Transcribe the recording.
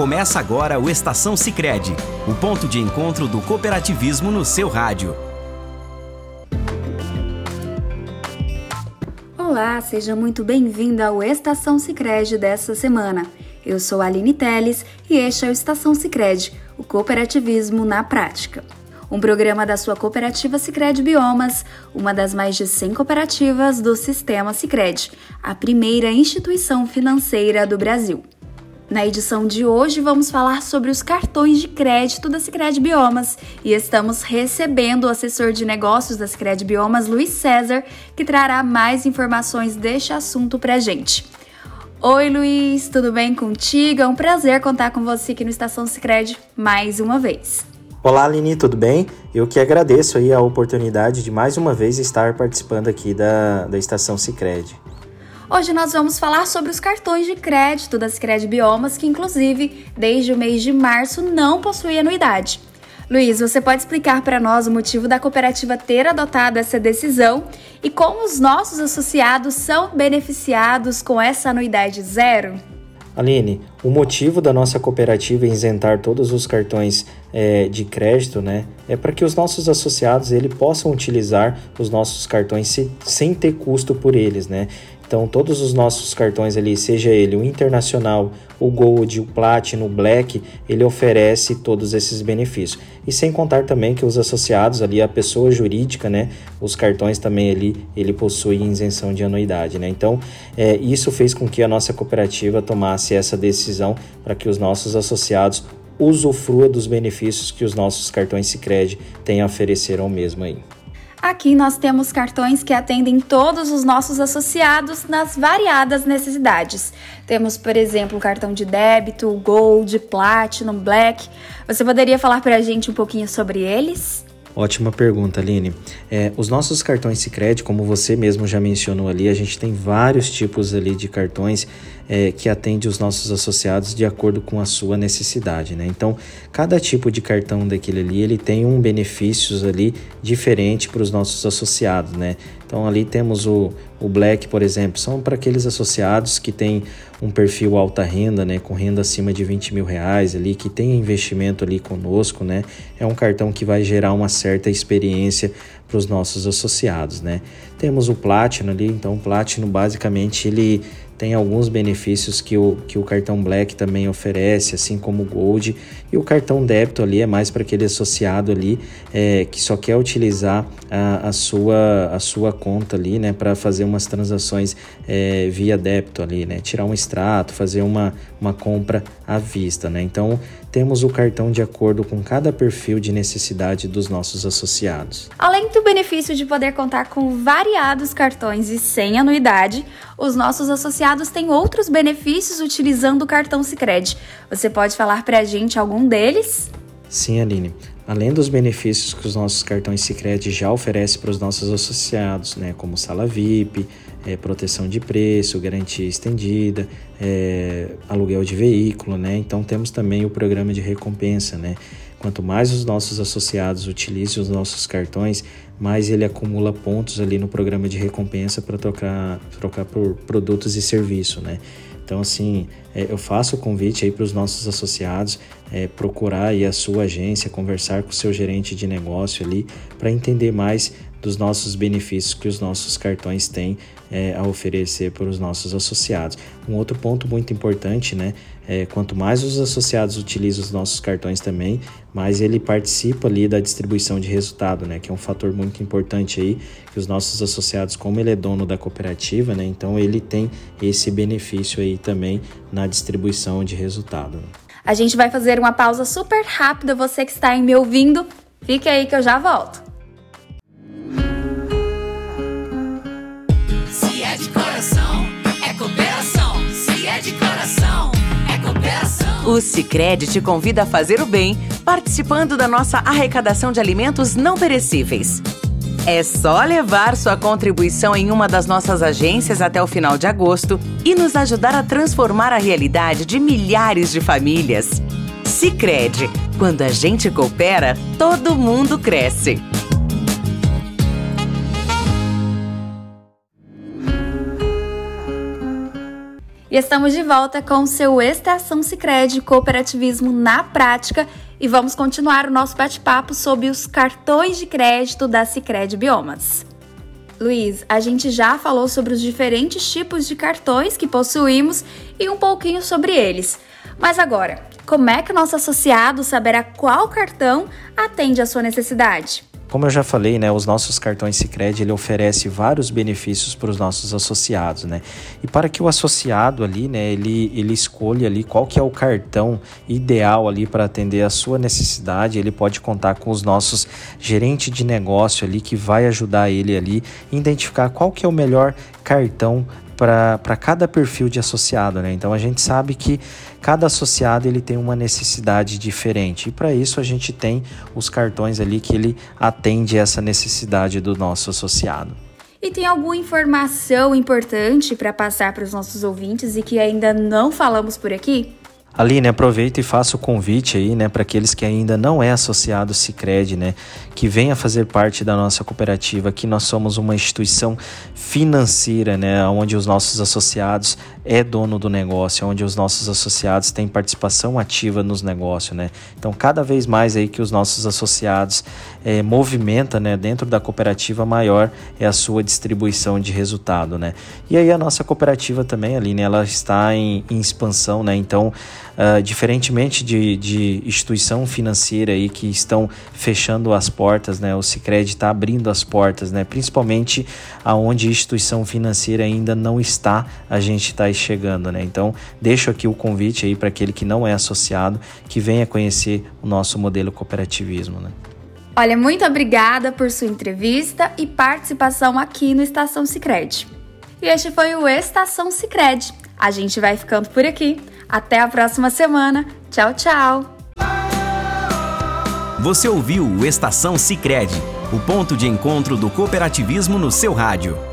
Começa agora o Estação Sicredi, o ponto de encontro do cooperativismo no seu rádio. Olá, seja muito bem-vindo ao Estação Sicredi dessa semana. Eu sou Aline Teles e este é o Estação Sicredi, o cooperativismo na prática. Um programa da sua cooperativa Sicredi Biomas, uma das mais de 100 cooperativas do sistema Sicredi, a primeira instituição financeira do Brasil. Na edição de hoje vamos falar sobre os cartões de crédito da Sicredi Biomas e estamos recebendo o assessor de negócios da Sicredi Biomas, Luiz César, que trará mais informações deste assunto pra gente. Oi, Luiz, tudo bem contigo? É um prazer contar com você aqui no Estação Sicredi mais uma vez. Olá, Aline, tudo bem? Eu que agradeço aí a oportunidade de mais uma vez estar participando aqui da, da Estação Sicredi. Hoje nós vamos falar sobre os cartões de crédito das Cred Biomas, que inclusive desde o mês de março não possuem anuidade. Luiz, você pode explicar para nós o motivo da cooperativa ter adotado essa decisão e como os nossos associados são beneficiados com essa anuidade zero? Aline, o motivo da nossa cooperativa isentar todos os cartões é, de crédito, né, é para que os nossos associados ele possam utilizar os nossos cartões se, sem ter custo por eles, né? Então, todos os nossos cartões ali, seja ele o Internacional, o Gold, o Platinum, o Black, ele oferece todos esses benefícios. E sem contar também que os associados ali, a pessoa jurídica, né, os cartões também ali, ele possui isenção de anuidade, né? Então, é, isso fez com que a nossa cooperativa tomasse essa decisão para que os nossos associados usufruam dos benefícios que os nossos cartões Sicredi têm a oferecer ao mesmo aí. Aqui nós temos cartões que atendem todos os nossos associados nas variadas necessidades. Temos, por exemplo, o cartão de débito, Gold, Platinum, Black. Você poderia falar para a gente um pouquinho sobre eles? Ótima pergunta, Aline. É, os nossos cartões Sicredi, como você mesmo já mencionou ali, a gente tem vários tipos ali de cartões é, que atende os nossos associados de acordo com a sua necessidade, né? Então, cada tipo de cartão daquele ali, ele tem um benefícios ali diferente para os nossos associados, né? Então, ali temos o, o Black, por exemplo, são para aqueles associados que têm um perfil alta renda, né? Com renda acima de 20 mil reais ali, que tem investimento ali conosco, né? É um cartão que vai gerar uma certa experiência para os nossos associados, né? Temos o Platinum ali, então o Platinum basicamente ele tem alguns benefícios que o, que o cartão Black também oferece, assim como o Gold. E o cartão débito ali é mais para aquele associado ali é, que só quer utilizar a, a, sua, a sua conta ali, né, para fazer umas transações é, via débito ali, né, tirar um extrato, fazer uma, uma compra à vista, né. Então temos o cartão de acordo com cada perfil de necessidade dos nossos associados. Além do benefício de poder contar com variados cartões e sem anuidade, os nossos associados têm outros benefícios utilizando o cartão Sicredi. Você pode falar para a gente algum deles? Sim, Aline. Além dos benefícios que os nossos cartões Sicredi já oferecem para os nossos associados, né, como sala VIP, é, proteção de preço, garantia estendida, é, aluguel de veículo, né? Então temos também o programa de recompensa, né? Quanto mais os nossos associados utilizem os nossos cartões, mais ele acumula pontos ali no programa de recompensa para trocar, trocar por produtos e serviço, né? Então, assim, é, eu faço o convite aí para os nossos associados é, procurar aí a sua agência, conversar com o seu gerente de negócio ali para entender mais dos nossos benefícios que os nossos cartões têm é, a oferecer para os nossos associados. Um outro ponto muito importante, né? É, quanto mais os associados utilizam os nossos cartões também, mais ele participa ali da distribuição de resultado, né? Que é um fator muito importante aí, que os nossos associados, como ele é dono da cooperativa, né? Então ele tem esse benefício aí também na distribuição de resultado. A gente vai fazer uma pausa super rápida, você que está aí me ouvindo, fique aí que eu já volto. O Sicredi te convida a fazer o bem, participando da nossa arrecadação de alimentos não perecíveis. É só levar sua contribuição em uma das nossas agências até o final de agosto e nos ajudar a transformar a realidade de milhares de famílias. Sicredi, quando a gente coopera, todo mundo cresce. E estamos de volta com o seu Estação Sicredi Cooperativismo na Prática e vamos continuar o nosso bate-papo sobre os cartões de crédito da Sicredi Biomas. Luiz, a gente já falou sobre os diferentes tipos de cartões que possuímos e um pouquinho sobre eles. Mas agora, como é que o nosso associado saberá qual cartão atende à sua necessidade? Como eu já falei, né, os nossos cartões Sicredi ele oferece vários benefícios para os nossos associados, né? E para que o associado ali, né, ele, ele escolha ali qual que é o cartão ideal ali para atender a sua necessidade, ele pode contar com os nossos gerente de negócio ali que vai ajudar ele ali identificar qual que é o melhor cartão para cada perfil de associado, né? Então a gente sabe que cada associado ele tem uma necessidade diferente e para isso a gente tem os cartões ali que ele atende essa necessidade do nosso associado. E tem alguma informação importante para passar para os nossos ouvintes e que ainda não falamos por aqui? Aline, aproveito e faço o convite aí, né, para aqueles que ainda não é associado Sicredi, né, que venha fazer parte da nossa cooperativa, que nós somos uma instituição financeira, né, onde os nossos associados é dono do negócio, onde os nossos associados têm participação ativa nos negócios, né. Então, cada vez mais aí que os nossos associados é, movimenta, né, dentro da cooperativa, maior é a sua distribuição de resultado, né. E aí a nossa cooperativa também, Aline, ela está em, em expansão, né, então Uh, diferentemente de, de, instituição financeira aí que estão fechando as portas, né? O Sicredi está abrindo as portas, né? Principalmente aonde instituição financeira ainda não está, a gente está chegando, né? Então deixo aqui o convite aí para aquele que não é associado que venha conhecer o nosso modelo cooperativismo, né? Olha, muito obrigada por sua entrevista e participação aqui no Estação Sicredi. E este foi o Estação Sicredi. A gente vai ficando por aqui. Até a próxima semana. Tchau, tchau. Você ouviu o Estação Sicredi, o ponto de encontro do cooperativismo no seu rádio.